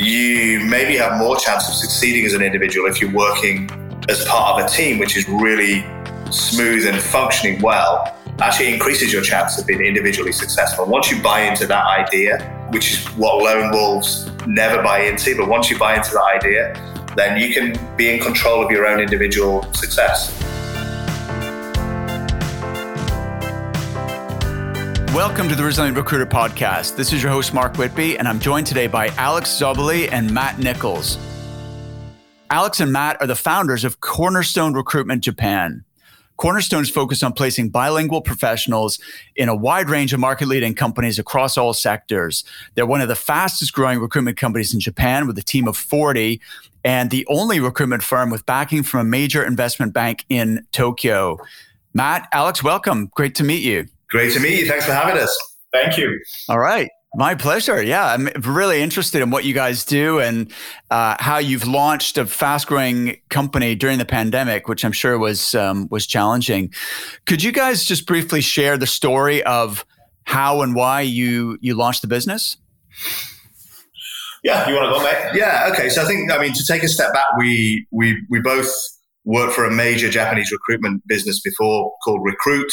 you maybe have more chance of succeeding as an individual if you're working as part of a team, which is really smooth and functioning well, actually increases your chance of being individually successful. Once you buy into that idea, which is what lone wolves never buy into, but once you buy into that idea, then you can be in control of your own individual success. Welcome to the Resilient Recruiter Podcast. This is your host, Mark Whitby, and I'm joined today by Alex Zoboli and Matt Nichols. Alex and Matt are the founders of Cornerstone Recruitment Japan. Cornerstone is focused on placing bilingual professionals in a wide range of market leading companies across all sectors. They're one of the fastest growing recruitment companies in Japan with a team of 40 and the only recruitment firm with backing from a major investment bank in Tokyo. Matt, Alex, welcome. Great to meet you. Great to meet you. Thanks for having us. Thank you. All right. My pleasure. Yeah, I'm really interested in what you guys do and uh, how you've launched a fast-growing company during the pandemic, which I'm sure was um, was challenging. Could you guys just briefly share the story of how and why you you launched the business? Yeah, you want to go, mate? Yeah. Okay. So I think I mean to take a step back, we we we both worked for a major Japanese recruitment business before called Recruit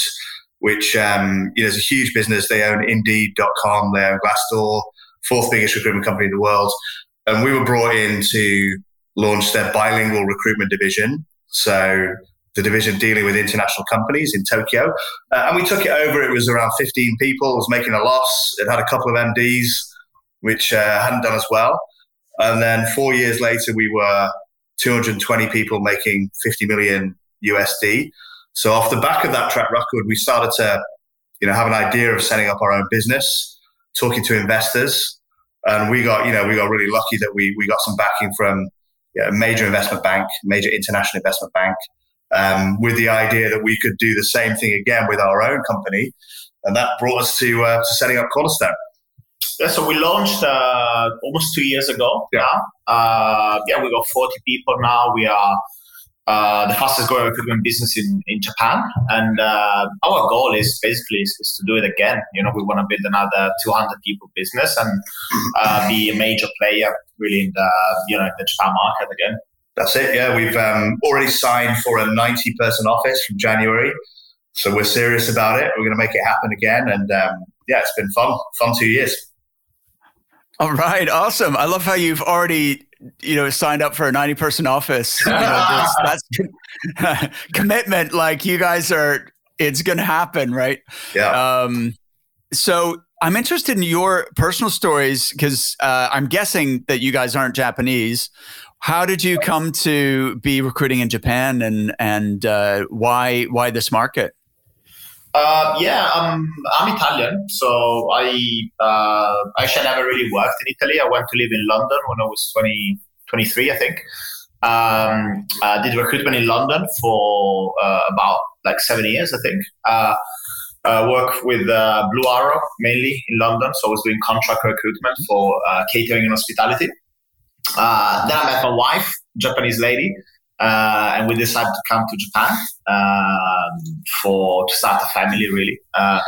which um, you know is a huge business. They own Indeed.com, they own Glassdoor, fourth biggest recruitment company in the world. And we were brought in to launch their bilingual recruitment division. So the division dealing with international companies in Tokyo. Uh, and we took it over. It was around 15 people. It was making a loss. It had a couple of MDs, which uh, hadn't done as well. And then four years later, we were 220 people making 50 million USD. So off the back of that track record, we started to, you know, have an idea of setting up our own business, talking to investors, and we got, you know, we got really lucky that we we got some backing from a major investment bank, major international investment bank, um, with the idea that we could do the same thing again with our own company, and that brought us to uh, to setting up Cornerstone. Yeah, so we launched uh, almost two years ago. Yeah, uh, yeah, we got forty people now. We are uh, the fastest growing recruitment business in, in Japan. And uh, our goal is basically is, is, to do it again. You know, we want to build another 200 people business and uh, be a major player really in the, you know, the Japan market again. That's it. Yeah, we've um, already signed for a 90 person office from January. So we're serious about it. We're going to make it happen again. And um, yeah, it's been fun, fun two years. All right, awesome. I love how you've already you know signed up for a 90 person office you know, that's, that's commitment like you guys are it's gonna happen right? Yeah. Um so i'm interested in your personal stories because uh, i'm guessing that you guys aren't japanese. How did you come to be recruiting in japan and and uh, why why this market uh, yeah, um, I'm Italian, so I uh, actually never really worked in Italy. I went to live in London when I was 20, 23, I think. Um, I did recruitment in London for uh, about like seven years, I think. Uh, uh, work with uh, Blue Arrow mainly in London, so I was doing contract recruitment for uh, catering and hospitality. Uh, then I met my wife, Japanese lady, uh, and we decided to come to Japan um, for to start a family, really. Uh,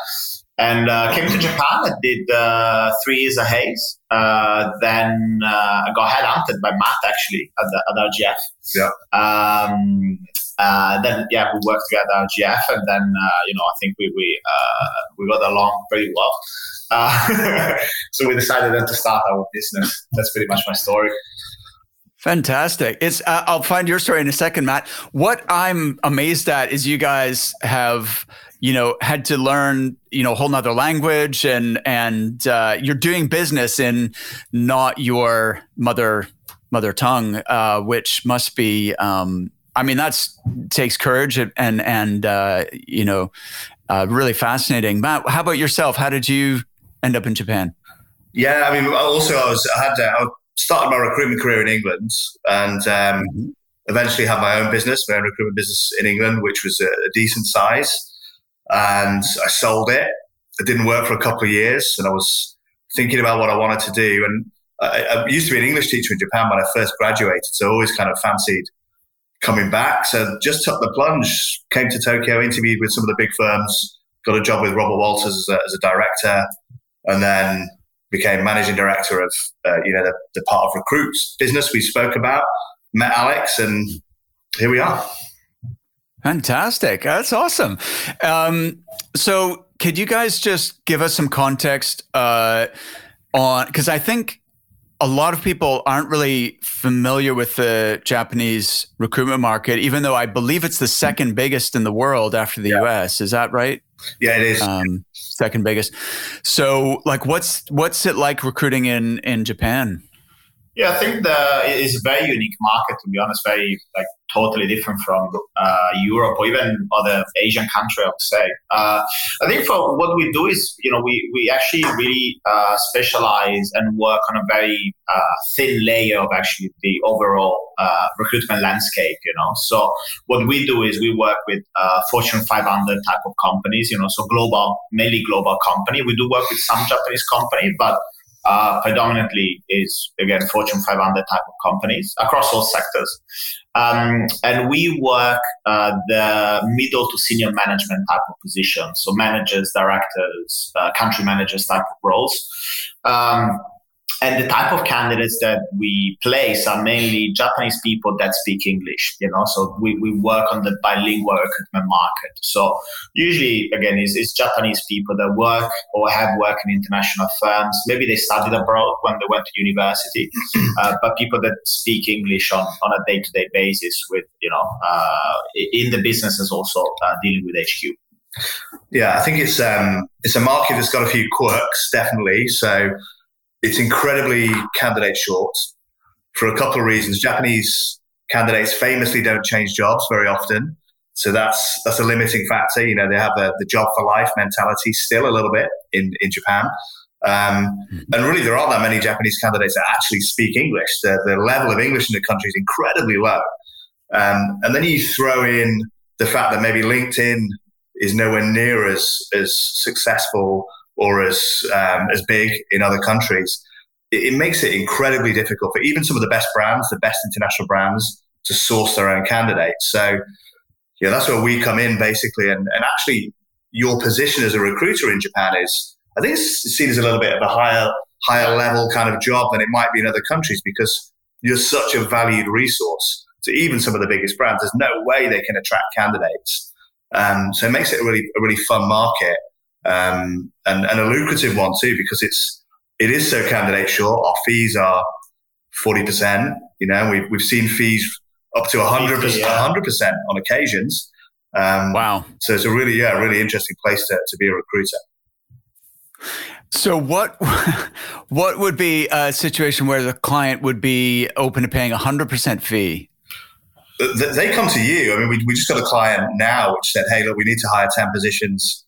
and uh, came to Japan. I did uh, three years at Hays. Uh, then uh, I got headhunted by Matt actually at, the, at RGF. Yeah. Um, then yeah, we worked together at RGF, and then you know I think we we we got along pretty well. so we decided then to start our business. That's pretty much my story. Fantastic. It's uh, I'll find your story in a second, Matt. What I'm amazed at is you guys have, you know, had to learn, you know, a whole nother language and and uh, you're doing business in not your mother mother tongue, uh, which must be um, I mean, that's takes courage and and uh, you know, uh, really fascinating. Matt, how about yourself? How did you end up in Japan? Yeah, I mean, also I was I had I started my recruitment career in England and um, mm-hmm. eventually had my own business, my own recruitment business in England, which was a, a decent size. And I sold it. It didn't work for a couple of years, and I was thinking about what I wanted to do. And I, I used to be an English teacher in Japan when I first graduated, so I always kind of fancied coming back. So just took the plunge, came to Tokyo, interviewed with some of the big firms, got a job with Robert Walters as a, as a director, and then became managing director of uh, you know the, the part of recruits business we spoke about. Met Alex, and here we are. Fantastic. That's awesome. Um, so, could you guys just give us some context uh, on? Because I think a lot of people aren't really familiar with the Japanese recruitment market, even though I believe it's the second biggest in the world after the yeah. US. Is that right? Yeah, it is. Um, second biggest. So, like, what's what's it like recruiting in in Japan? Yeah, I think the it's a very unique market to be honest. Very like totally different from uh, Europe or even other Asian country. I would say. Uh, I think for what we do is you know we we actually really uh, specialize and work on a very uh, thin layer of actually the overall uh, recruitment landscape. You know, so what we do is we work with uh, Fortune 500 type of companies. You know, so global, mainly global company. We do work with some Japanese company, but uh, predominantly is again Fortune 500 type of companies across all sectors, um, and we work uh, the middle to senior management type of positions, so managers, directors, uh, country managers type of roles. Um, and the type of candidates that we place are mainly Japanese people that speak English, you know, so we, we work on the bilingual recruitment market. So usually, again, it's, it's Japanese people that work or have worked in international firms. Maybe they studied abroad when they went to university, uh, but people that speak English on, on a day-to-day basis with, you know, uh, in the businesses also uh, dealing with HQ. Yeah, I think it's um, it's a market that's got a few quirks, definitely. So it's incredibly candidate short for a couple of reasons. Japanese candidates famously don't change jobs very often. So that's that's a limiting factor. You know, they have the, the job for life mentality still a little bit in, in Japan. Um, and really, there aren't that many Japanese candidates that actually speak English. The, the level of English in the country is incredibly low. Um, and then you throw in the fact that maybe LinkedIn is nowhere near as, as successful or as um, as big in other countries, it, it, makes it incredibly difficult for even some of the best brands, the best international brands, to source their own candidates. So, yeah, that's where we come in basically. And, and actually, your position as a recruiter in Japan is, I think, it's seen as a little bit of a higher higher level kind of job than it might be in other countries because you're such a valued resource to even some of the biggest brands. There's no way they can attract candidates. Um, so it makes it a really a really fun market um, and, and a lucrative one too because it's it is so candidate short. Our fees are forty percent. You know, we've we've seen fees up to hundred percent, hundred percent on occasions. Um, wow! So it's a really yeah, really interesting place to, to be a recruiter. So what what would be a situation where the client would be open to paying a hundred percent fee? They come to you. I mean, we, we just got a client now which said, "Hey, look, we need to hire ten positions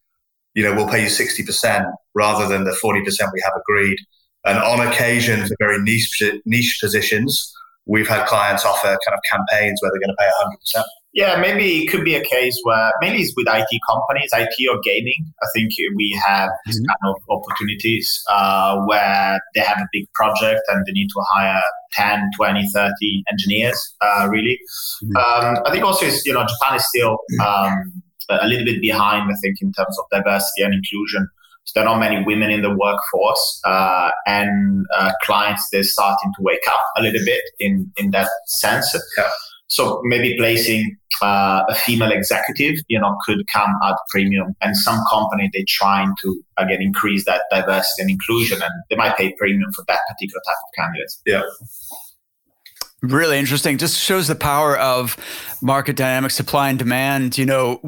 you know, we'll pay you 60% rather than the 40% we have agreed. And on occasion, for very niche, niche positions, we've had clients offer kind of campaigns where they're going to pay 100%. Yeah, maybe it could be a case where mainly it's with IT companies, IT or gaming. I think we have these mm-hmm. kind of opportunities uh, where they have a big project and they need to hire 10, 20, 30 engineers, uh, really. Mm-hmm. Um, I think also, is, you know, Japan is still um, a little bit behind, I think, in terms of diversity and inclusion. So there are not many women in the workforce, uh, and uh, clients they're starting to wake up a little bit in in that sense. Yeah. So maybe placing uh, a female executive, you know, could come at premium. And some company they're trying to again increase that diversity and inclusion, and they might pay premium for that particular type of candidates. Yeah. Really interesting. Just shows the power of market dynamics, supply and demand. You know,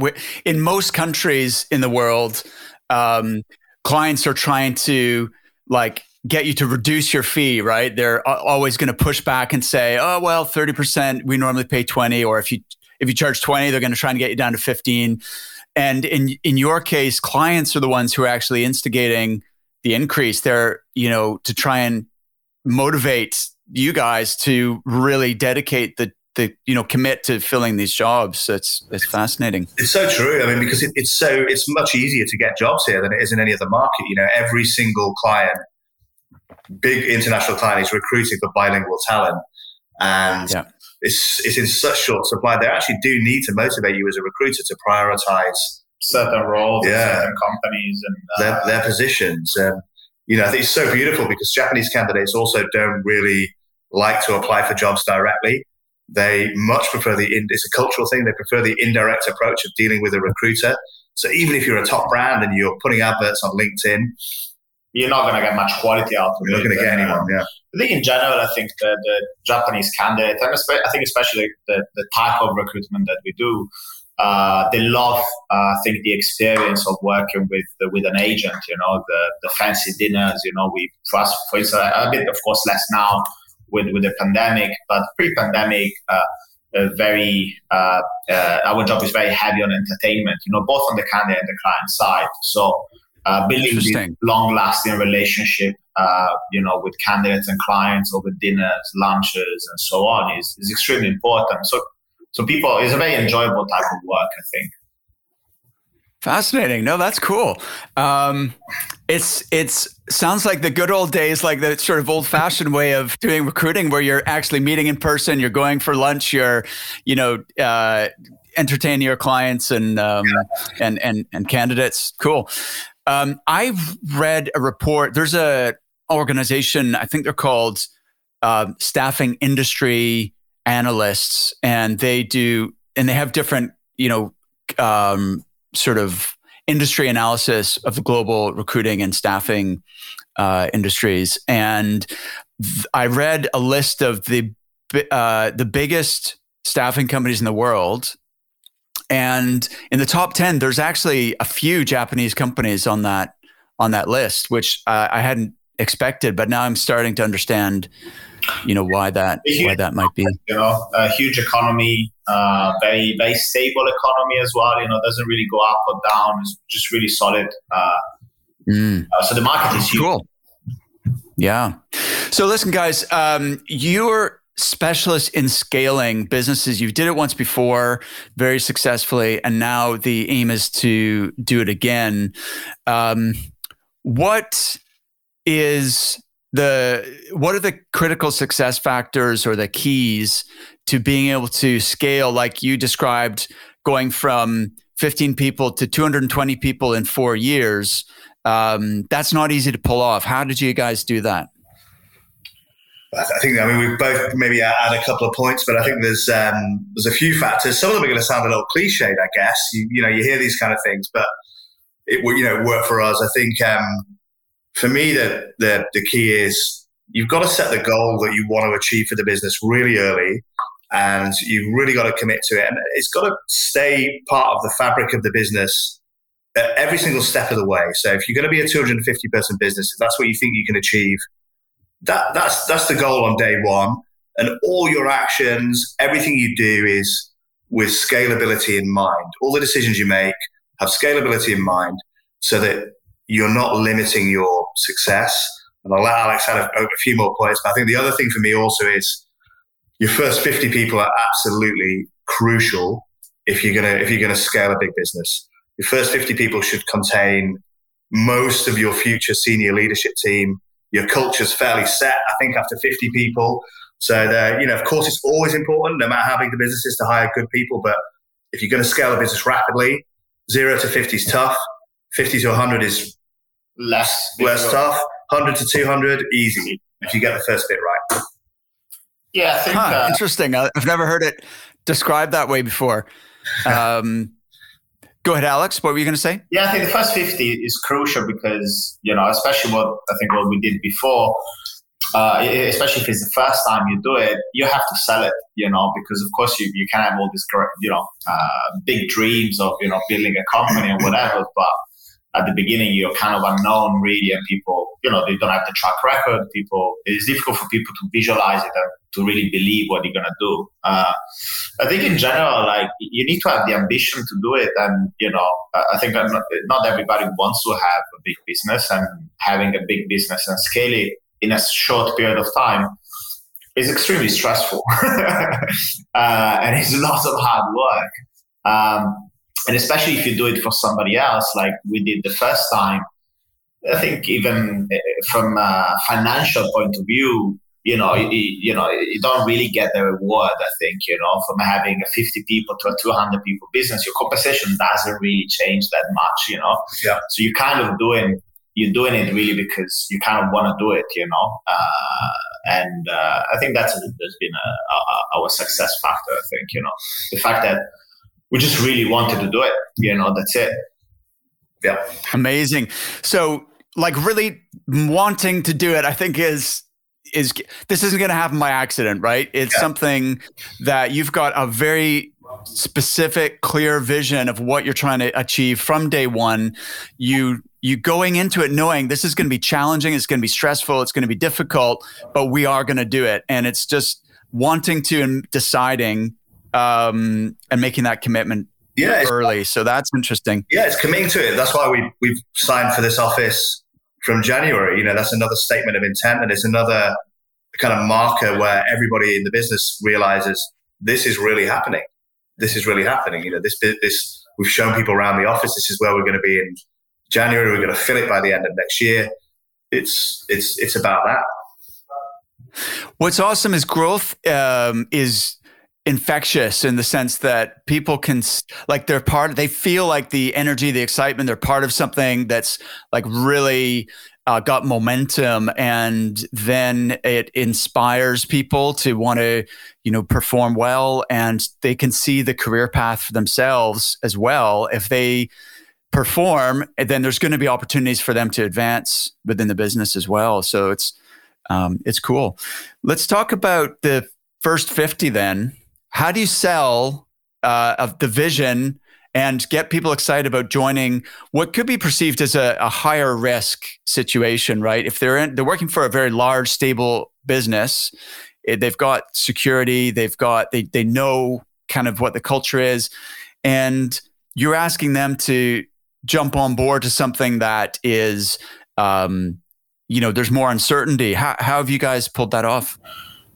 in most countries in the world, um, clients are trying to like get you to reduce your fee, right? They're always going to push back and say, "Oh, well, thirty percent. We normally pay twenty, or if you if you charge twenty, they're going to try and get you down to fifteen. And in in your case, clients are the ones who are actually instigating the increase. They're you know to try and motivate you guys to really dedicate the the you know commit to filling these jobs. It's it's fascinating. It's so true. I mean, because it, it's so it's much easier to get jobs here than it is in any other market. You know, every single client, big international client, is recruiting for bilingual talent, and yeah. it's it's in such short supply. They actually do need to motivate you as a recruiter to prioritize certain roles, yeah. certain companies, and uh, their, their positions. Um, you know, I think it's so beautiful because Japanese candidates also don't really like to apply for jobs directly. They much prefer the, in, it's a cultural thing. They prefer the indirect approach of dealing with a recruiter. So even if you're a top brand and you're putting adverts on LinkedIn, you're not going to get much quality out of it. You're not going to get anyone, yeah. I think in general, I think the, the Japanese candidate, and I think especially the, the type of recruitment that we do, uh, they love, uh, I think, the experience of working with with an agent. You know, the the fancy dinners. You know, we for us, for instance, a bit of course less now with with the pandemic, but pre-pandemic. Uh, very uh, uh, our job is very heavy on entertainment you know both on the candidate and the client side. So uh, building long lasting relationship uh, you know with candidates and clients over dinners lunches and so on is, is extremely important. So so people it's a very enjoyable type of work i think Fascinating. No, that's cool. Um, it's it's sounds like the good old days, like the sort of old fashioned way of doing recruiting, where you're actually meeting in person, you're going for lunch, you're, you know, uh, entertaining your clients and um, and and and candidates. Cool. Um, I've read a report. There's a organization. I think they're called uh, Staffing Industry Analysts, and they do and they have different, you know. Um, sort of industry analysis of the global recruiting and staffing uh, industries, and th- I read a list of the uh, the biggest staffing companies in the world. And in the top ten, there's actually a few Japanese companies on that on that list, which uh, I hadn't expected. But now I'm starting to understand you know why that huge, why that might be. you know a huge economy uh, very very stable economy as well. You know doesn't really go up or down. It's just really solid uh, mm. uh, so the market is huge. Cool. Yeah. So listen guys um, you're specialist in scaling businesses. You did it once before very successfully and now the aim is to do it again. Um, what is the what are the critical success factors or the keys to being able to scale like you described going from 15 people to 220 people in four years um, that's not easy to pull off how did you guys do that I think I mean we both maybe add a couple of points, but I think there's um, there's a few factors. Some of them are going to sound a little cliched, I guess. You, you know, you hear these kind of things, but it you know work for us. I think um, for me, the, the, the key is you've got to set the goal that you want to achieve for the business really early and you've really got to commit to it. And it's got to stay part of the fabric of the business at every single step of the way. So if you're going to be a 250 person business, if that's what you think you can achieve, that, that's, that's the goal on day one. And all your actions, everything you do is with scalability in mind. All the decisions you make have scalability in mind so that you're not limiting your success. And I'll let Alex add a, a few more points. But I think the other thing for me also is your first 50 people are absolutely crucial if you're gonna if you're gonna scale a big business. Your first 50 people should contain most of your future senior leadership team. Your culture's fairly set, I think, after 50 people. So, you know, of course, it's always important, no matter how big the business is, to hire good people. But if you're going to scale a business rapidly, zero to 50 is tough. 50 to 100 is less less tough. 100 to 200, easy if you get the first bit right. Yeah, I think. Huh, uh, interesting. I've never heard it described that way before. Um, go ahead, Alex. What were you going to say? Yeah, I think the first 50 is crucial because, you know, especially what I think what we did before, uh, especially if it's the first time you do it, you have to sell it, you know, because of course you, you can have all these, you know, uh, big dreams of, you know, building a company or whatever, but at the beginning you're kind of unknown really and people you know they don't have the track record. People it's difficult for people to visualize it and to really believe what you're going to do. Uh, i think in general like you need to have the ambition to do it. And you know i think not, not everybody wants to have a big business and having a big business and scale it in a short period of time is extremely stressful. Uh, and it's lots of hard work. Um, and especially if you do it for somebody else, like we did the first time. I think even eh, from a financial point of view, you know, you, you know, you don't really get the reward. I think you know, from having a 50 people to a 200 people business, your compensation doesn't really change that much. You know, yeah. So you're kind of doing you're doing it really because you kind of want to do it, you know. Uh, and uh, I think that's has been a, a, our success factor. I think you know the fact that we just really wanted to do it. You know, that's it. Yeah, amazing. So, like, really wanting to do it, I think is is this isn't going to happen by accident, right? It's yeah. something that you've got a very specific, clear vision of what you're trying to achieve from day one. You you going into it knowing this is going to be challenging, it's going to be stressful, it's going to be difficult, but we are going to do it. And it's just wanting to and deciding um, and making that commitment yeah, early. So that's interesting. Yeah, it's committing to it. That's why we we've signed for this office from January. You know, that's another statement of intent, and it's another kind of marker where everybody in the business realizes this is really happening this is really happening. You know, this this we've shown people around the office. This is where we're going to be in January. We're going to fill it by the end of next year. It's it's it's about that. What's awesome is growth um, is infectious in the sense that people can like they're part they feel like the energy the excitement they're part of something that's like really uh, got momentum and then it inspires people to want to you know perform well and they can see the career path for themselves as well. If they perform then there's going to be opportunities for them to advance within the business as well. So it's um, it's cool. Let's talk about the first 50 then how do you sell uh, of the vision and get people excited about joining what could be perceived as a, a higher risk situation, right? If they're in, they're working for a very large, stable business, eh, they've got security, they've got they they know kind of what the culture is, and you're asking them to jump on board to something that is, um, you know, there's more uncertainty. How, how have you guys pulled that off?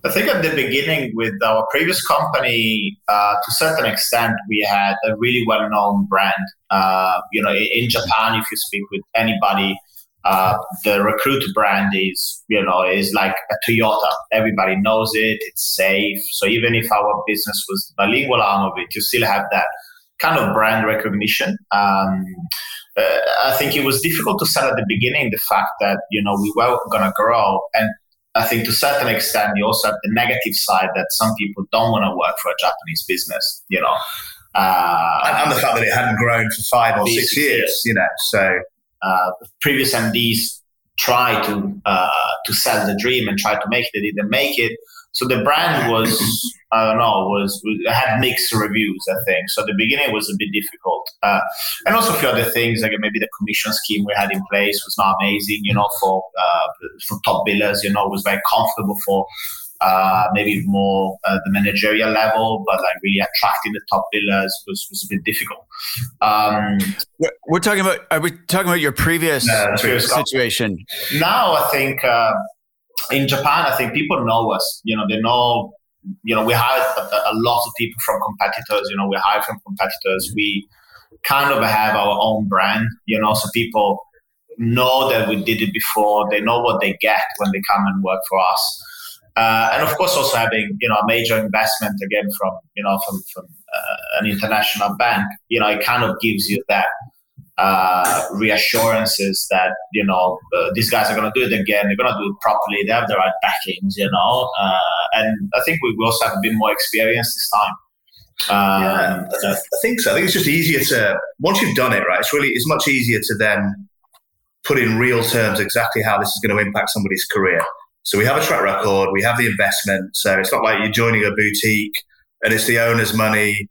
I think at the beginning with our previous company, uh, to a certain extent, we had a really well-known brand. Uh, you know, in Japan, if you speak with anybody, uh, the Recruit brand is, you know, is like a Toyota. Everybody knows it. It's safe. So even if our business was bilingual arm of it, you still have that kind of brand recognition. Um, uh, I think it was difficult to sell at the beginning the fact that you know we were going to grow and I think to a certain extent, you also have the negative side that some people don't want to work for a Japanese business, you know. Uh, and, and, the fact that it hadn't grown for five or six, years, years, you know. So uh, previous MDs try to uh, to sell the dream and try to make it. They didn't make it. So the brand was, I don't know, was had mixed reviews. I think so. The beginning was a bit difficult, uh, and also a few other things like maybe the commission scheme we had in place was not amazing. You know, for uh, for top billers, you know, it was very comfortable for uh, maybe more uh, the managerial level, but like really attracting the top billers was, was a bit difficult. Um, we're talking about, are we talking about your previous, no, previous situation? Now I think uh, in Japan, I think people know us. You know, they know. You know, we hire a, a lot of people from competitors. You know, we hire from competitors. We kind of have our own brand. You know, so people know that we did it before. They know what they get when they come and work for us. Uh, and of course, also having you know a major investment again from you know from from uh, an international bank, you know, it kind of gives you that uh, reassurances that you know uh, these guys are going to do it again. They're going to do it properly. They have the right backings, you know. Uh, and I think we also have a bit more experience this time. Um, yeah, I, I think so. I think it's just easier to once you've done it right. It's really it's much easier to then put in real terms exactly how this is going to impact somebody's career. So we have a track record, we have the investment. So it's not like you're joining a boutique and it's the owner's money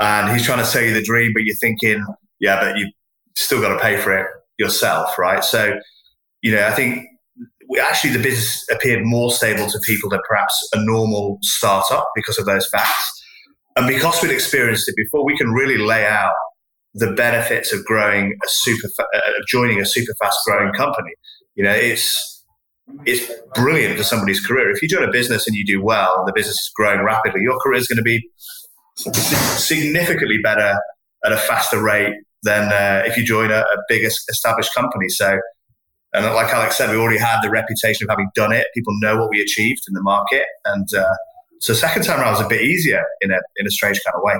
and he's trying to sell you the dream, but you're thinking, yeah, but you still got to pay for it yourself, right? So, you know, I think we, actually the business appeared more stable to people than perhaps a normal startup because of those facts. And because we'd experienced it before, we can really lay out the benefits of growing a super, uh, joining a super fast growing company. You know, it's it's brilliant for somebody's career. If you join a business and you do well, and the business is growing rapidly, your career is going to be significantly better at a faster rate than uh, if you join a, a big established company. So, and like Alex said, we already had the reputation of having done it. People know what we achieved in the market, and uh, so second time around was a bit easier in a in a strange kind of way.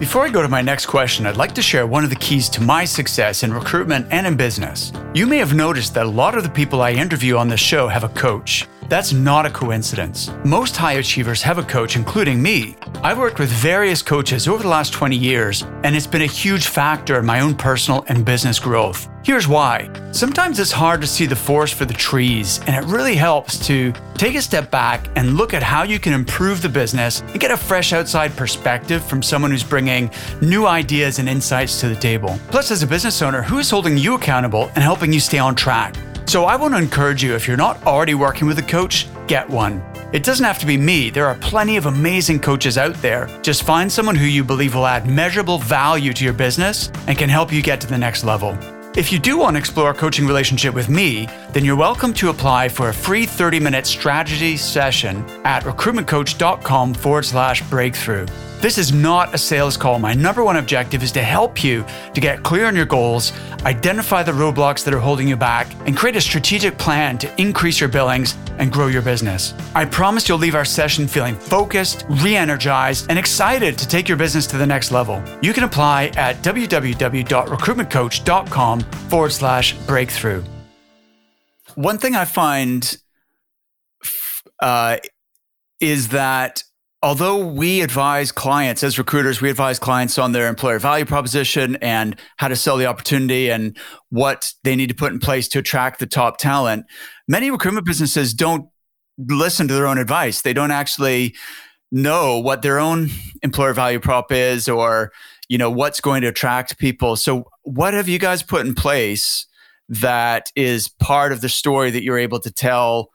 Before I go to my next question, I'd like to share one of the keys to my success in recruitment and in business. You may have noticed that a lot of the people I interview on this show have a coach. That's not a coincidence. Most high achievers have a coach, including me. I've worked with various coaches over the last 20 years, and it's been a huge factor in my own personal and business growth. Here's why. Sometimes it's hard to see the forest for the trees, and it really helps to take a step back and look at how you can improve the business and get a fresh outside perspective from someone who's bringing new ideas and insights to the table. Plus, as a business owner, who is holding you accountable and helping you stay on track? So I want to encourage you if you're not already working with a coach, get one. It doesn't have to be me. There are plenty of amazing coaches out there. Just find someone who you believe will add measurable value to your business and can help you get to the next level. If you do want to explore a coaching relationship with me, then you're welcome to apply for a free 30 minute strategy session at recruitmentcoach.com forward slash breakthrough. This is not a sales call. My number one objective is to help you to get clear on your goals, identify the roadblocks that are holding you back, and create a strategic plan to increase your billings and grow your business. I promise you'll leave our session feeling focused, re energized, and excited to take your business to the next level. You can apply at www.recruitmentcoach.com forward slash breakthrough. One thing I find uh, is that although we advise clients as recruiters, we advise clients on their employer value proposition and how to sell the opportunity and what they need to put in place to attract the top talent. Many recruitment businesses don't listen to their own advice. They don't actually know what their own employer value prop is or you know what's going to attract people. So what have you guys put in place that is part of the story that you're able to tell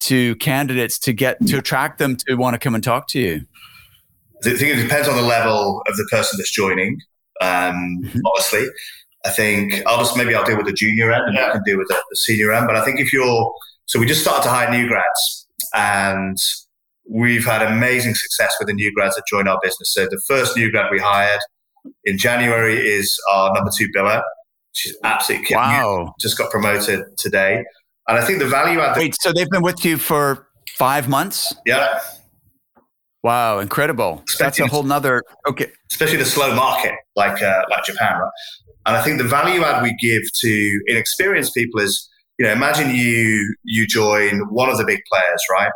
to candidates to get to attract them to want to come and talk to you? I think it depends on the level of the person that's joining. Um, mm-hmm. Honestly, I think I'll just maybe I'll deal with the junior end and yeah. you can deal with the, the senior end. But I think if you're so we just started to hire new grads and we've had amazing success with the new grads that join our business. So the first new grad we hired in January is our number two biller. She's absolutely killing wow. It. Just got promoted today. And I think the value add. Wait, so they've been with you for five months? Yeah. Wow, incredible. Especially That's a whole nother okay. Especially the slow market like uh, like Japan, right? And I think the value add we give to inexperienced people is, you know, imagine you you join one of the big players, right?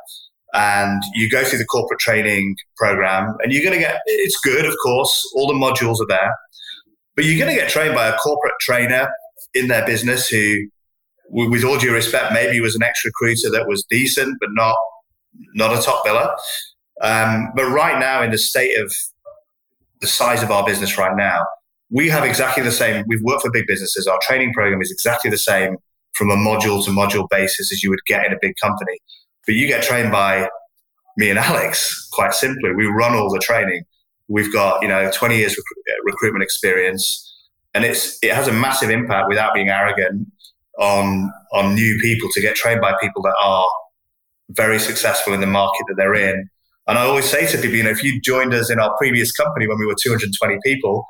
And you go through the corporate training program, and you're going to get it's good, of course, all the modules are there, but you're going to get trained by a corporate trainer in their business who with all due respect, maybe he was an ex recruiter that was decent, but not not a top biller. Um, but right now, in the state of the size of our business right now, we have exactly the same. We've worked for big businesses. Our training program is exactly the same from a module to module basis as you would get in a big company. But you get trained by me and Alex, quite simply. We run all the training. We've got, you know, 20 years rec- recruitment experience and it's, it has a massive impact without being arrogant on on new people to get trained by people that are very successful in the market that they're in. And I always say to people, you know, if you joined us in our previous company when we were 220 people,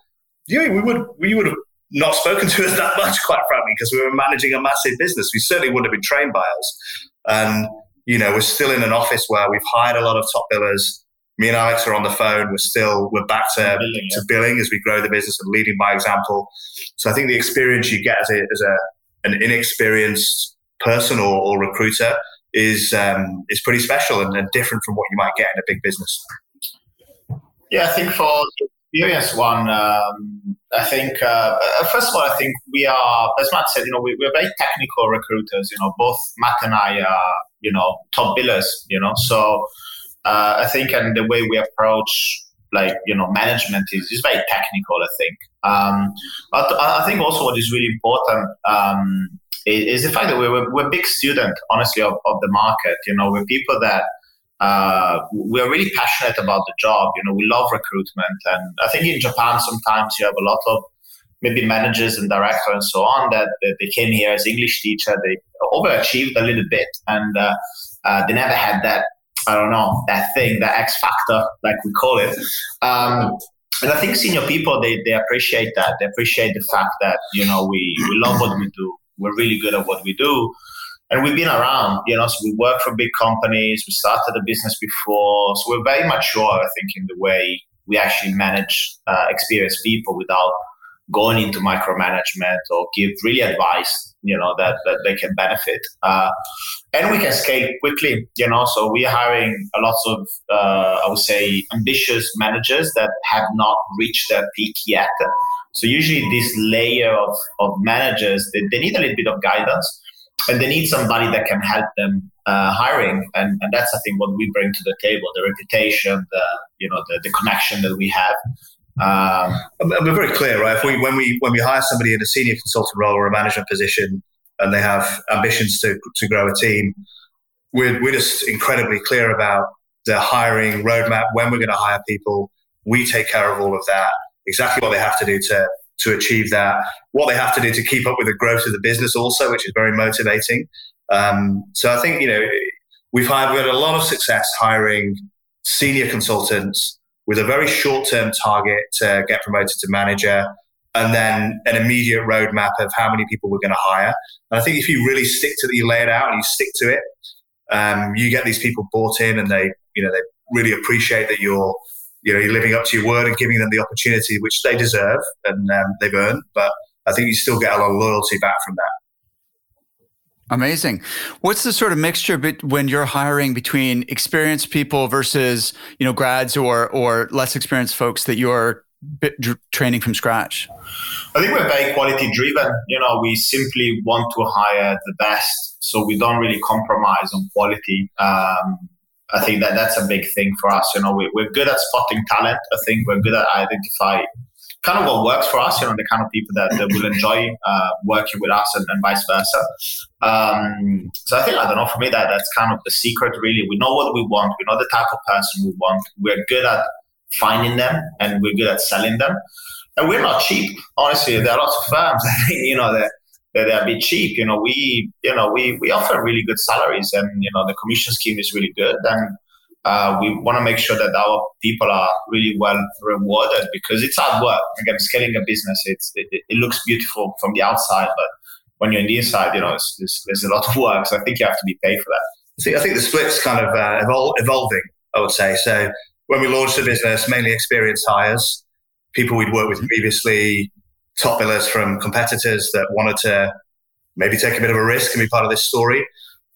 you know, we would we would have not spoken to us that much, quite frankly, because we were managing a massive business. We certainly wouldn't have been trained by us. And you know, we're still in an office where we've hired a lot of top billers. Me and Alex are on the phone. We're still we're back to billing, to billing as we grow the business and leading by example. So I think the experience you get as a as a an inexperienced person or, or recruiter is um, is pretty special and, and, different from what you might get in a big business. Yeah, I think for the experience one, um, I think uh, first of all, I think we are, as Matt said, you know, we, we're very technical recruiters. You know, both Matt and I are, you know, top billers. You know, so uh, I think and the way we approach like you know management is, is very technical i think. Um, but i think also what is really important um, is, is, the fact that we're, we're big student honestly of, of the market you know we're people that uh, we're really passionate about the job you know we love recruitment. And i think in japan sometimes you have a lot of maybe managers and directors and so on that, that they came here as english teacher. They overachieved a little bit and uh, uh, they never had that I don't know, that thing, that X factor, like we call it. Um, and I think senior people, they, they appreciate that. They appreciate the fact that, you know, we, we love what we do. We're really good at what we do. And we've been around, you know, so we work for big companies. We started a business before. So we're very mature, I think, in the way we actually manage uh, experienced people without going into micromanagement or give really advice you know that, that they can benefit. Uh, and we can scale quickly you know so we're hiring a lot of uh, i would say ambitious managers that have not reached their peak yet. So usually this layer of, of managers they, they need a little bit of guidance and they need somebody that can help them uh, hiring. And, and that's i think what we bring to the table the reputation the you know the, the connection that we have um, we're very clear, right? If we, when we when we hire somebody in a senior consultant role or a management position, and they have ambitions to to grow a team, we're we're just incredibly clear about the hiring roadmap, when we're going to hire people. We take care of all of that. Exactly what they have to do to to achieve that. What they have to do to keep up with the growth of the business, also, which is very motivating. Um, so I think you know we've hired we've had a lot of success hiring senior consultants with a very short term target to get promoted to manager and then an immediate roadmap of how many people we're going to hire. And I think if you really stick to the, you lay it out and you stick to it, um, you get these people bought in and they, you know, they really appreciate that you're, you know, you're living up to your word and giving them the opportunity which they deserve and um, they've earned. But I think you still get a lot of loyalty back from that. Amazing. What's the sort of mixture be- when you're hiring between experienced people versus you know grads or or less experienced folks that you're training from scratch? I think we're very quality driven. You know, we simply want to hire the best, so we don't really compromise on quality. Um, I think that that's a big thing for us. You know, we, we're good at spotting talent. I think we're good at identify kind of what works for us, you know, the kind of people that, that will enjoy uh, working with us and, and vice versa. Um, so I think, I don't know, for me, that that's kind of the secret, really. We know what we want, we know the type of person we want, we're good at finding them, and we're good at selling them. And we're not cheap, honestly. There are lots of firms, you know, that they're a bit cheap. You know, we, you know, we, we offer really good salaries and, you know, the commission scheme is really good. And uh, we want to make sure that our people are really well rewarded because it's hard work. Again, scaling a business, it's, it, it looks beautiful from the outside, but when you're in the inside, you know, it's, it's, there's a lot of work. So I think you have to be paid for that. See, I think the split's kind of uh, evol- evolving, I would say. So when we launched the business, mainly experienced hires, people we'd worked with previously, top billers from competitors that wanted to maybe take a bit of a risk and be part of this story.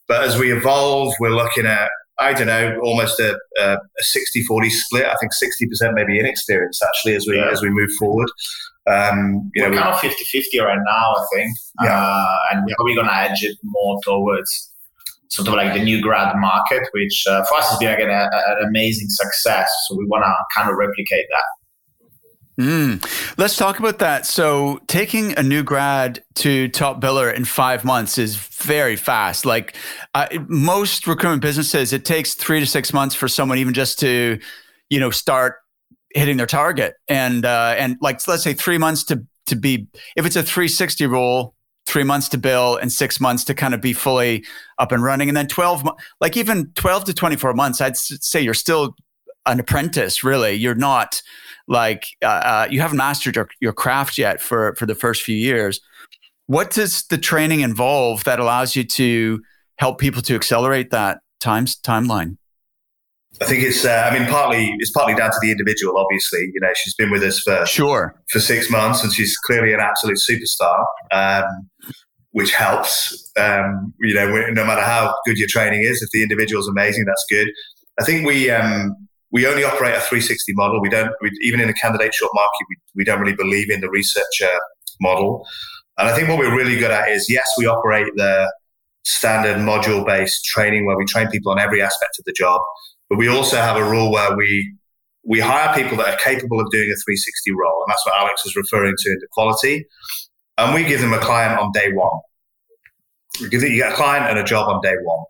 But as we evolve, we're looking at I don't know, almost a, a 60-40 split. I think 60% maybe inexperienced actually as we yeah. as we move forward. Um, you we're know, kind of 50-50 right now, I think. Yeah. Uh, and we're probably going to edge it more towards sort of like the new grad market, which uh, for us has been again a, a, an amazing success. So we want to kind of replicate that. Mm. Let's talk about that. So, taking a new grad to top biller in five months is very fast. Like uh, most recruitment businesses, it takes three to six months for someone even just to, you know, start hitting their target. And uh, and like let's say three months to to be if it's a 360 role, three months to bill and six months to kind of be fully up and running, and then 12 like even 12 to 24 months, I'd say you're still an apprentice. Really, you're not like uh, uh, you haven't mastered your, your craft yet for for the first few years what does the training involve that allows you to help people to accelerate that times timeline I think it's. Uh, I mean, partly it's partly down to the individual. Obviously, you know, she's been with us for sure for six months, and she's clearly an absolute superstar, um, which helps. Um, you know, no matter how good your training is, if the individual's amazing, that's good. I think we um, we only operate a 360 model. We don't, we, even in a candidate short market, we, we don't really believe in the researcher model. And I think what we're really good at is yes, we operate the standard module based training where we train people on every aspect of the job, but we also have a rule where we we hire people that are capable of doing a 360 role, and that's what Alex was referring to in the quality. And we give them a client on day one. You get a client and a job on day one.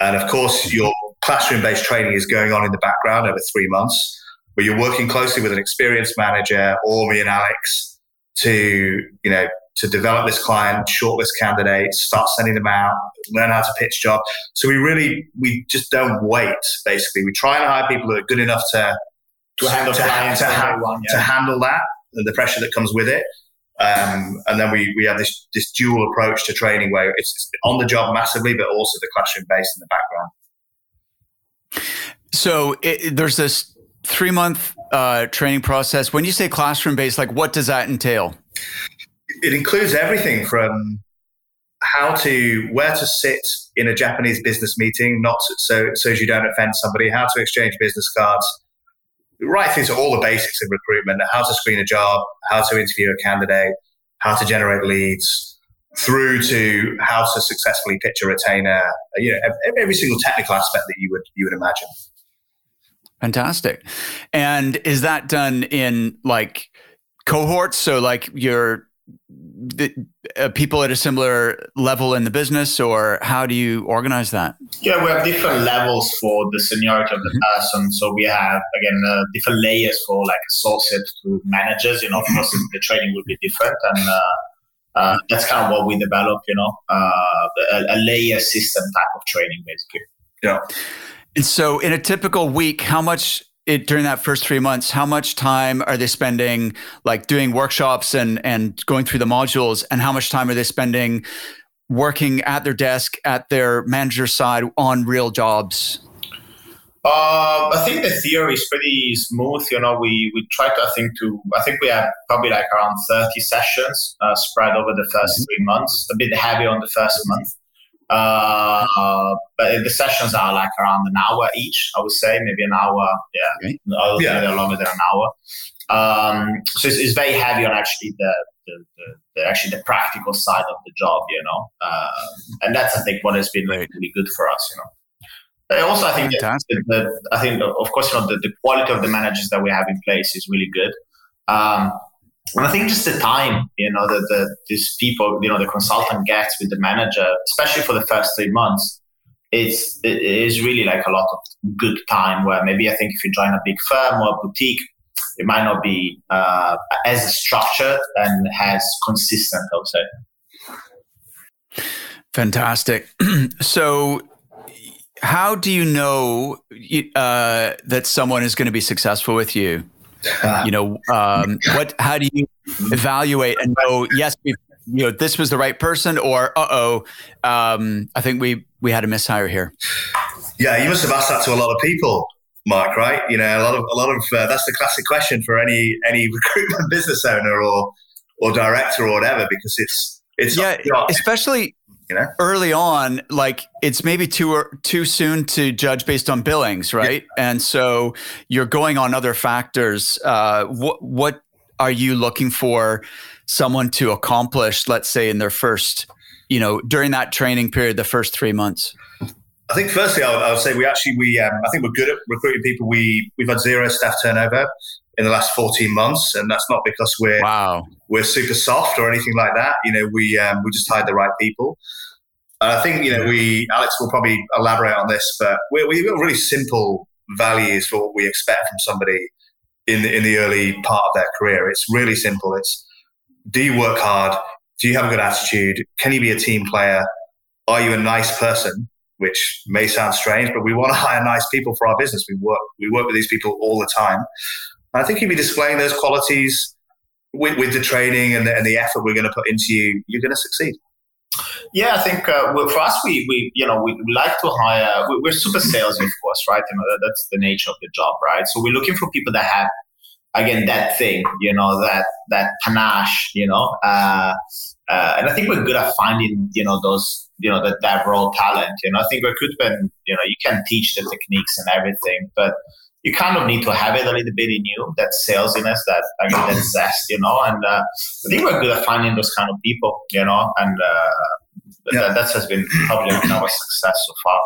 And of course, your classroom based training is going on in the background over three months, where you're working closely with an experienced manager or me and Alex to, you know, to develop this client, shortlist candidates, start sending them out, learn how to pitch job. So we really, we just don't wait, basically. We try and hire people that are good enough to, to handle to, to, ha- one, yeah. to handle that, and the pressure that comes with it. Um, and then we, we have this, this dual approach to training where it's on the job massively, but also the classroom based in the background. So it, there's this three month uh, training process. When you say classroom based, like what does that entail? It includes everything from how to where to sit in a Japanese business meeting, not so so as you don't offend somebody, how to exchange business cards, right through to all the basics of recruitment, how to screen a job, how to interview a candidate, how to generate leads, through to how to successfully pitch a retainer. You know, every single technical aspect that you would you would imagine. Fantastic. And is that done in like cohorts? So like you're the, uh, people at a similar level in the business, or how do you organize that? Yeah, we have different levels for the seniority of the mm-hmm. person. So we have again uh, different layers for like associates to managers. You know, of course, the training will be different, and uh, uh, that's kind of what we develop. You know, uh, a, a layer system type of training, basically. Yeah. And so, in a typical week, how much it, during that first three months, how much time are they spending like doing workshops and and going through the modules, and how much time are they spending working at their desk at their manager's side on real jobs? Uh, I think the theory is pretty smooth. You know, we we try to I think to I think we have probably like around thirty sessions uh, spread over the 1st mm-hmm. three months. A bit heavy on the first month. Uh, but the sessions are like around an hour each, I would say, maybe an hour. Yeah, okay. yeah. maybe longer than an hour. Um, so it's, it's, very heavy on actually the, the, the, the, actually the practical side of the job, you know. Uh, and that's I think what has been really, really good for us, you know. Also, I think that, that, I think of course you know the, the quality of the managers that we have in place is really good. Um, and I think just the time, you know, that the, these people, you know, the consultant gets with the manager, especially for the first three months, it's it is really like a lot of good time. Where maybe I think if you join a big firm or a boutique, it might not be uh, as structured and as consistent. I would say. Fantastic. so, how do you know uh, that someone is going to be successful with you? you know, um, what? How do you evaluate and know? Yes, you know, this was the right person, or uh oh, um, I think we we had a mishire here. Yeah, you must have asked that to a lot of people, Mark. Right? You know, a lot of a lot of uh, that's the classic question for any any recruitment business owner or or director or whatever, because it's it's yeah, especially you know early on like it's maybe too too soon to judge based on billings right yeah. and so you're going on other factors uh, what what are you looking for someone to accomplish let's say in their first you know during that training period the first three months I think firstly, I would, I would say we actually we um, I think we're good at recruiting people. We we've had zero staff turnover in the last 14 months, and that's not because we're wow. we're super soft or anything like that. You know, we um, we just hired the right people. And I think you know we Alex will probably elaborate on this, but we, we've got really simple values for what we expect from somebody in the, in the early part of their career. It's really simple. It's do you work hard? Do you have a good attitude? Can you be a team player? Are you a nice person? Which may sound strange, but we want to hire nice people for our business. We work we work with these people all the time. I think if you're displaying those qualities with, with the training and the, and the effort we're going to put into you, you're going to succeed. Yeah, I think uh, well, for us, we, we you know we, like to hire. We're super salesy, of course, right? You know that's the nature of the job, right? So we're looking for people that have again that thing, you know, that that panache, you know, uh, uh, and I think we're good at finding you know those you know that that raw talent. You know, I think recruitment, you know, you can teach the techniques and everything, but you kind of need to have it a little bit in you, that salesiness, that again, that zest, you know. And uh, I think we're good at finding those kind of people, you know, and uh, yeah. that, that has been probably our success so far.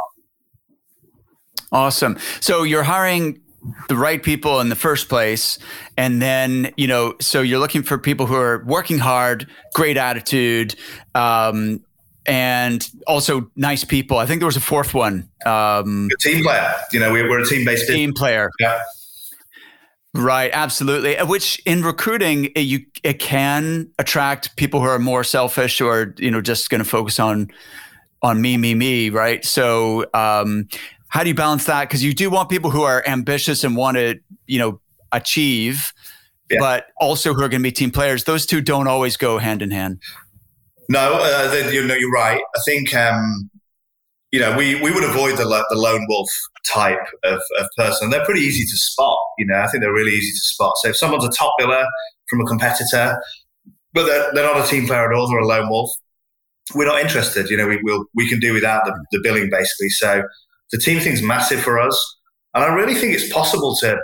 Awesome. So you're hiring the right people in the first place and then you know so you're looking for people who are working hard great attitude um, and also nice people. I think there was a fourth one. Um, a team player. You know, we're, we're a team based team player. Yeah. Right, absolutely. Uh, which in recruiting, it, you it can attract people who are more selfish or you know just going to focus on on me, me, me. Right. So, um, how do you balance that? Because you do want people who are ambitious and want to you know achieve, yeah. but also who are going to be team players. Those two don't always go hand in hand. No, uh, you know, you're right. I think, um, you know, we, we would avoid the, the lone wolf type of, of person. They're pretty easy to spot. You know, I think they're really easy to spot. So if someone's a top biller from a competitor, but they're, they're not a team player at all, they're a lone wolf, we're not interested. You know, we will we can do without the, the billing basically. So the team thing's massive for us. And I really think it's possible to,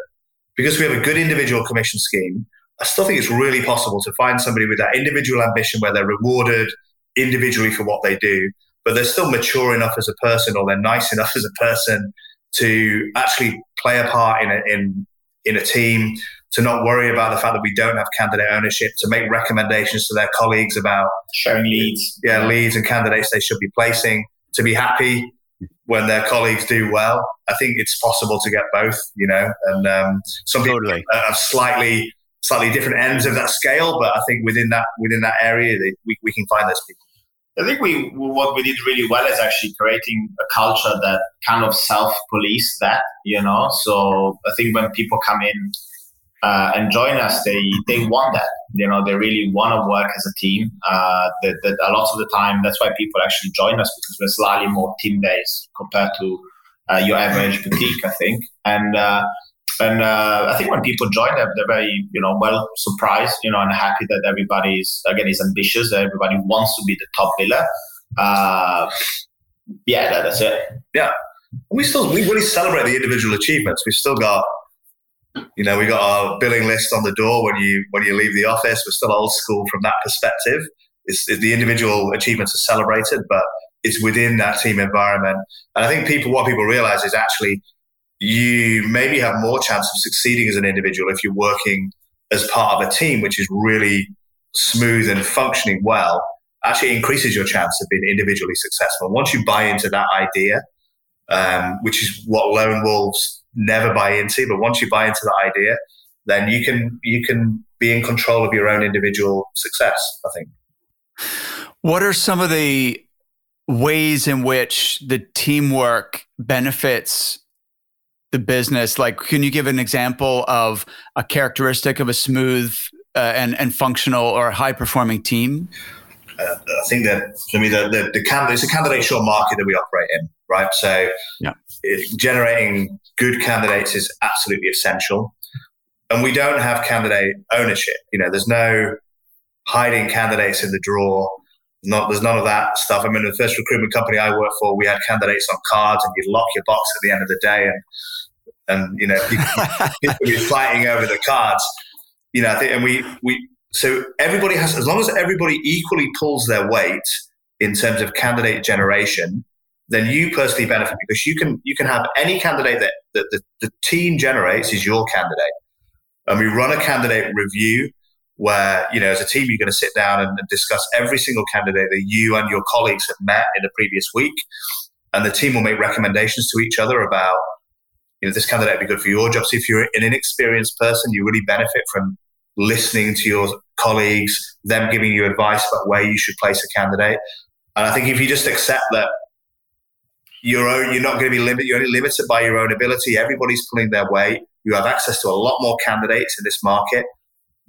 because we have a good individual commission scheme, I still think it's really possible to find somebody with that individual ambition where they're rewarded individually for what they do, but they're still mature enough as a person or they're nice enough as a person to actually play a part in a, in in a team, to not worry about the fact that we don't have candidate ownership, to make recommendations to their colleagues about sharing leads, yeah, leads and candidates they should be placing, to be happy when their colleagues do well. I think it's possible to get both, you know, and um, some people totally. have slightly slightly different ends of that scale, but I think within that within that area, they, we, we can find those people. I think we what we did really well is actually creating a culture that kind of self police that, you know. So I think when people come in uh, and join us, they they want that. You know, they really want to work as a team. Uh, that, that a lot of the time, that's why people actually join us because we're slightly more team based compared to uh, your average boutique, I think. And uh, and uh, I think when people join, they're, they're very, you know, well surprised, you know, and happy that everybody is again is ambitious. That everybody wants to be the top biller. Uh, yeah, that, that's it. Yeah, we still we really celebrate the individual achievements. We've still got, you know, we got our billing list on the door when you when you leave the office. We're still old school from that perspective. It's, the individual achievements are celebrated, but it's within that team environment. And I think people, what people realize is actually you maybe have more chance of succeeding as an individual if you're working as part of a team, which is really smooth and functioning well, actually increases your chance of being individually successful. Once you buy into that idea, um, which is what lone wolves never buy into, but once you buy into that idea, then you can you can be in control of your own individual success. I think. What are some of the ways in which the teamwork benefits the business like can you give an example of a characteristic of a smooth uh, and and functional or high performing team uh, I think that for me, the, the, the candidate, it's a candidate short market that we operate in, right? So, yeah. it, generating good candidates is absolutely essential. And we don't have candidate ownership. You know, there's no hiding candidates in the drawer. Not, there's none of that stuff. I mean, the first recruitment company I worked for, we had candidates on cards and you'd lock your box at the end of the day and and you know people, people be fighting over the cards. You know, I think, and we we so everybody has as long as everybody equally pulls their weight in terms of candidate generation, then you personally benefit because you can you can have any candidate that, that the, the team generates is your candidate, and we run a candidate review where you know as a team you're going to sit down and, and discuss every single candidate that you and your colleagues have met in the previous week, and the team will make recommendations to each other about you know, this candidate would be good for your job. So if you're an inexperienced person, you really benefit from listening to your colleagues, them giving you advice about where you should place a candidate. And I think if you just accept that your own, you're not going to be limited, you're only limited by your own ability. Everybody's pulling their weight. You have access to a lot more candidates in this market.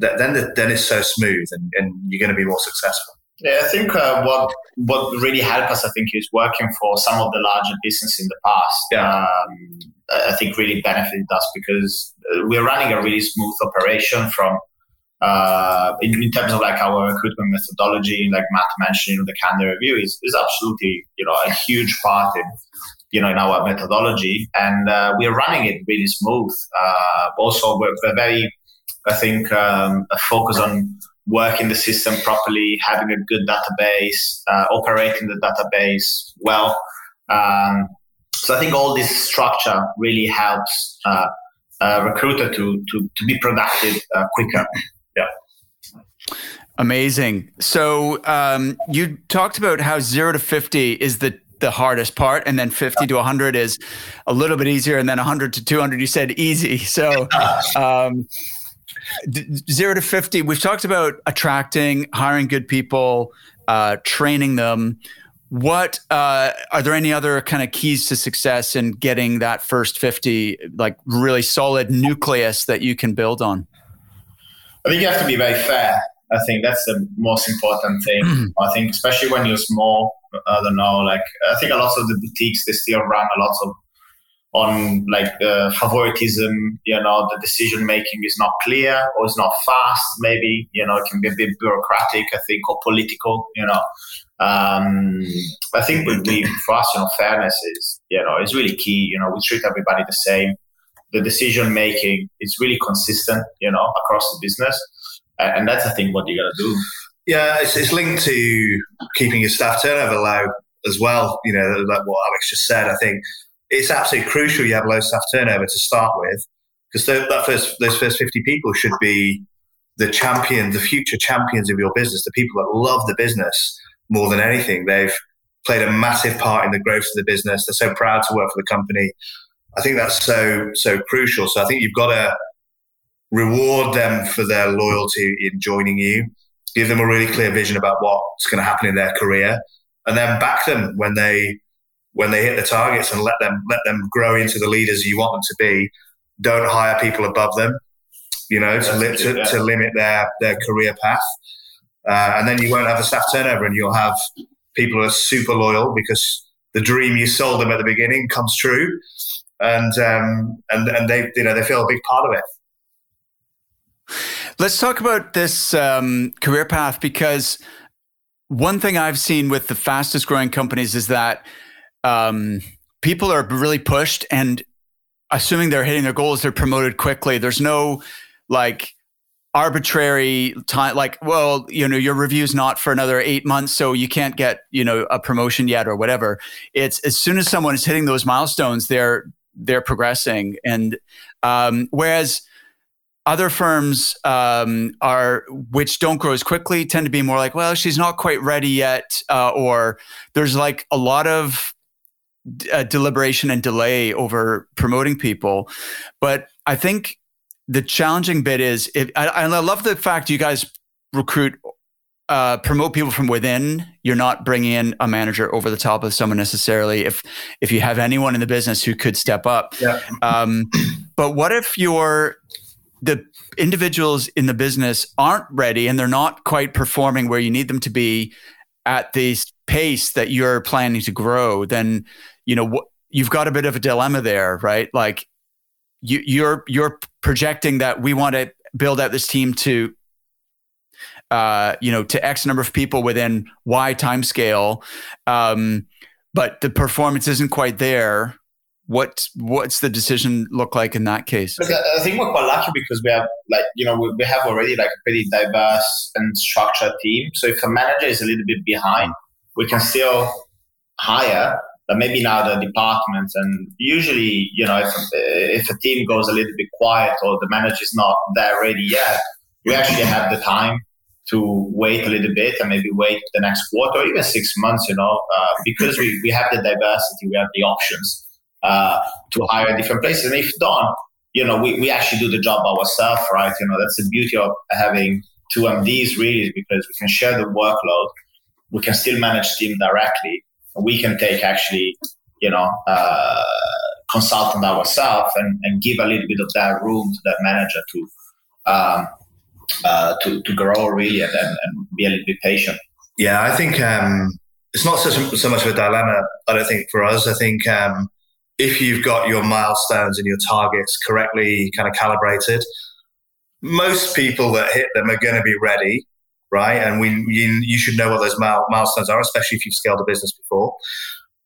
That then, the, then it's so smooth, and, and you're going to be more successful. Yeah, I think uh, what what really helped us, I think, is working for some of the larger business in the past. Yeah. Um, I think really benefited us because uh, we're running a really smooth operation from uh, in, in, terms of like our recruitment methodology, like Matt mentioned, you know, the candidate review is, is absolutely, you know, a huge part in, you know, in our methodology. And uh, we're running it really smooth. Uh, also, we're, we're, very, I think, um, a focus on working the system properly, having a good database, uh, operating the database well. Um, so I think all this structure really helps uh, a recruiter to, to, to be productive uh, quicker. Yeah. Amazing. So um, you talked about how zero to 50 is the the hardest part and then 50 to 100 is a little bit easier and then 100 to 200 you said easy so um, zero to 50 we've talked about attracting hiring good people uh, training them. What uh, are there any other kind of keys to success in getting that first 50 like really solid nucleus that you can build on? I think you have to be very fair. I think that's the most important thing. I think especially when you're small I don't know. Like I think a lot of the boutiques they still run a lot of on like uh, favoritism. You know, the decision making is not clear or it's not fast. Maybe you know it can be a bit bureaucratic. I think or political. You know, um, I think we, we for us, you know, fairness is you know is really key. You know, we treat everybody the same. The decision making is really consistent. You know, across the business, and that's I think what you got to do. Yeah, it's, it's linked to keeping your staff turnover low as well. You know, like what Alex just said. I think it's absolutely crucial you have low staff turnover to start with, because that first those first fifty people should be the champion, the future champions of your business, the people that love the business more than anything. They've played a massive part in the growth of the business. They're so proud to work for the company. I think that's so so crucial. So I think you've got to reward them for their loyalty in joining you, give them a really clear vision about what's going to happen in their career, and then back them when they when they hit the targets and let them let them grow into the leaders you want them to be. Don't hire people above them, you know, to, li- to, to, limit their their career path. Uh, and then you won't have a staff turnover, and you'll have people who are super loyal because the dream you sold them at the beginning comes true, and um, and and they you know they feel a big part of it. Let's talk about this um, career path because one thing I've seen with the fastest growing companies is that um, people are really pushed and assuming they're hitting their goals, they're promoted quickly. There's no like arbitrary time like well you know your review's not for another eight months so you can't get you know a promotion yet or whatever it's as soon as someone is hitting those milestones they're they're progressing and um, whereas other firms um, are which don't grow as quickly tend to be more like well she's not quite ready yet uh, or there's like a lot of uh, deliberation and delay over promoting people. But I think the challenging bit is, if, I, I love the fact you guys recruit, uh, promote people from within. You're not bringing in a manager over the top of someone necessarily. If if you have anyone in the business who could step up, yeah. Um, but what if you're the individuals in the business aren't ready and they're not quite performing where you need them to be at the pace that you're planning to grow? Then you know, you've got a bit of a dilemma there, right? Like you, you're you're projecting that we want to build out this team to uh, you know, to X number of people within Y time scale. Um, but the performance isn't quite there. What what's the decision look like in that case? I think we're quite lucky because we have like you know we, have already like a pretty diverse and structured team. So if a manager is a little bit behind, we can still hire maybe now the departments. And usually you know if, if a team goes a little bit quiet or the manager is not there ready yet we actually have the time to wait a little bit and maybe wait the next quarter or even six months you know uh, because we, we have the diversity we have the options uh, to hire different places. And if don't you know we, we actually do the job ourselves right? You know that's the beauty of having two mds really because we can share the workload. We can still manage team directly we can take actually, you know, uh, consultant ourselves and, and give a little bit of that room to that manager to um, uh, to, to grow really and, and, and, be a little bit patient. Yeah, I think um, it's not so, so much of a dilemma. I don't think for us. I think um, if you've got your milestones and your targets correctly kind of calibrated, most people that hit them are going to be ready right? And we you, you should know what those milestones are, especially if you've scaled a business before.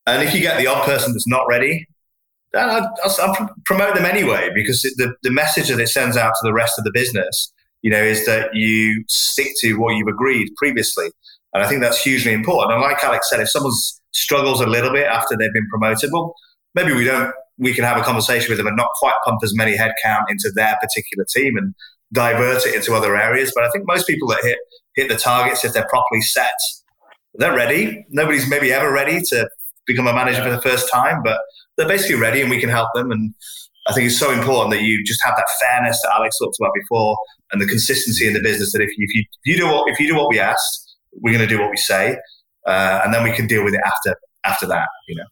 And if you get the odd person that's not ready, then I'll, I'll promote them anyway because the, the message that it sends out to the rest of the business, you know, is that you stick to what you've agreed previously. And I think that's hugely important. And like Alex said, if someone struggles a little bit after they've been promoted, well, maybe we don't. We can have a conversation with them and not quite pump as many headcount into their particular team and divert it into other areas. But I think most people that hit hit the targets if they're properly set. They're ready. Nobody's maybe ever ready to become a manager for the first time, but they're basically ready and we can help them. And I think it's so important that you just have that fairness that Alex talked about before and the consistency in the business that if you, if you, if you do what if you do what we asked, we're going to do what we say, uh, and then we can deal with it after after that. You know.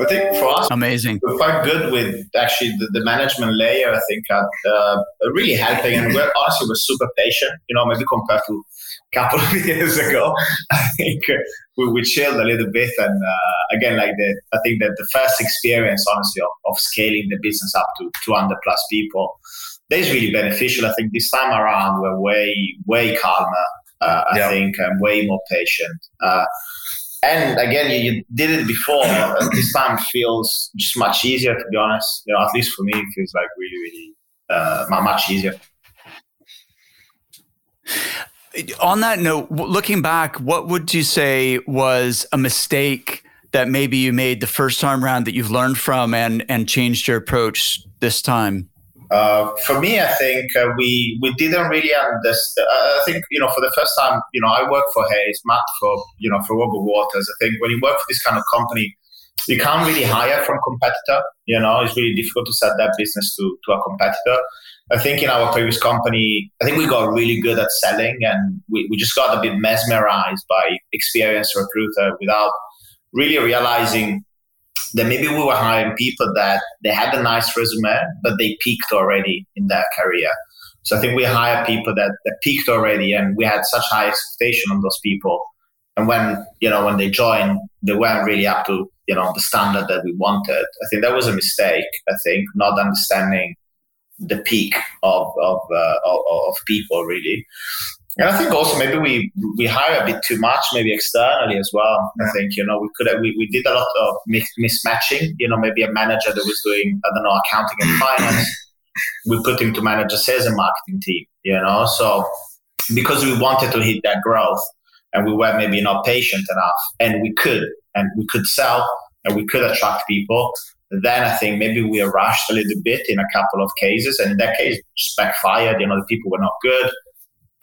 I think for us, amazing. We're quite good with actually the, the management layer. I think at uh, really helping, and we're honestly we're super patient. You know, maybe compared to couple of years ago. I think we, we chilled a little bit, and uh, again, like the I think that the first experience, honestly, of, of scaling the business up to 200 plus people, that is really beneficial. I think this time around we're way way calmer. Uh, I yeah. think and way more patient. Uh, and again, you, you, did it before. this time feels just much easier, to be honest. You know, at least for me, it feels like really, really uh, much easier. On that note, looking back, what would you say was a mistake that maybe you made the first time around that you've learned from and and changed your approach this time? Uh, for me, I think uh, we we didn't really understand. I think you know for the first time, you know, I work for Hays, Matt for you know for Robert Walters. I think when you work for this kind of company, you can't really hire from competitor. You know, it's really difficult to set that business to to a competitor. I think in our previous company, I think we got really good at selling, and we, we just got a bit mesmerized by experienced recruiter without really realizing that maybe we were hiring people that they had a nice resume, but they peaked already in their career. So I think we hired people that, that peaked already, and we had such high expectation on those people. And when you know when they joined, they weren't really up to you know the standard that we wanted. I think that was a mistake. I think not understanding the peak of of, uh, of, of people really. And I think also maybe we we hire a bit too much, maybe externally as well. I think you know we could have, we, we did a lot of mismatching. You know, maybe a manager that was doing I don't know accounting and finance, we put him to manage a sales and marketing team. You know, so because we wanted to hit that growth, and we were maybe not patient enough, and we could and we could sell and we could attract people. Then I think maybe we are rushed a little bit in a couple of cases, and in that case, just backfired. You know, the people were not good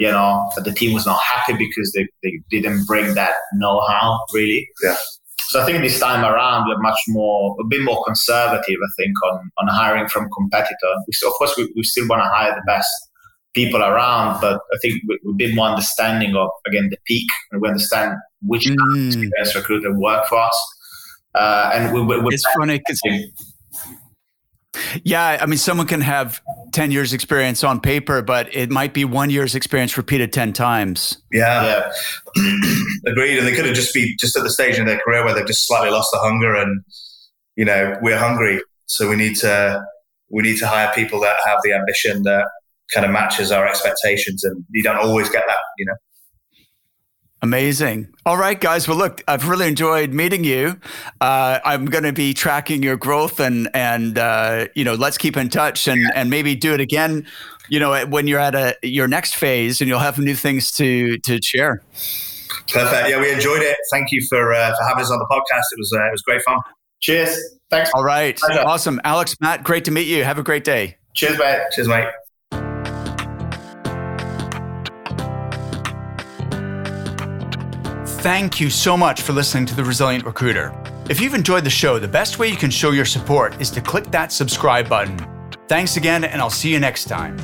you know, the team was not happy because they, they didn't bring that know-how really. Yeah. So I think this time around we're much more, a bit more conservative. I think on on hiring from competitor. We still, of course, we, we still want to hire the best people around, but I think we're a bit more understanding of again the peak, and we understand which mm. experienced recruiter work for us. Uh, and we, we, it's funny because yeah, I mean, someone can have 10 years experience on paper, but it might be one year's experience repeated 10 times. Yeah. yeah. Agreed. And they could have just be just at the stage in their career where they've just slightly lost the hunger and, you know, we're hungry. So we need to, we need to hire people that have the ambition that kind of matches our expectations. And you don't always get that, you know. Amazing. All right, guys. Well, look, I've really enjoyed meeting you. Uh, I'm going to be tracking your growth, and and uh, you know, let's keep in touch, and and maybe do it again. You know, when you're at a your next phase, and you'll have new things to to share. Perfect. Yeah, we enjoyed it. Thank you for uh, for having us on the podcast. It was uh, it was great fun. Cheers. Thanks. All right. Pleasure. Awesome, Alex, Matt. Great to meet you. Have a great day. Cheers, mate. Cheers, mate. Thank you so much for listening to The Resilient Recruiter. If you've enjoyed the show, the best way you can show your support is to click that subscribe button. Thanks again, and I'll see you next time.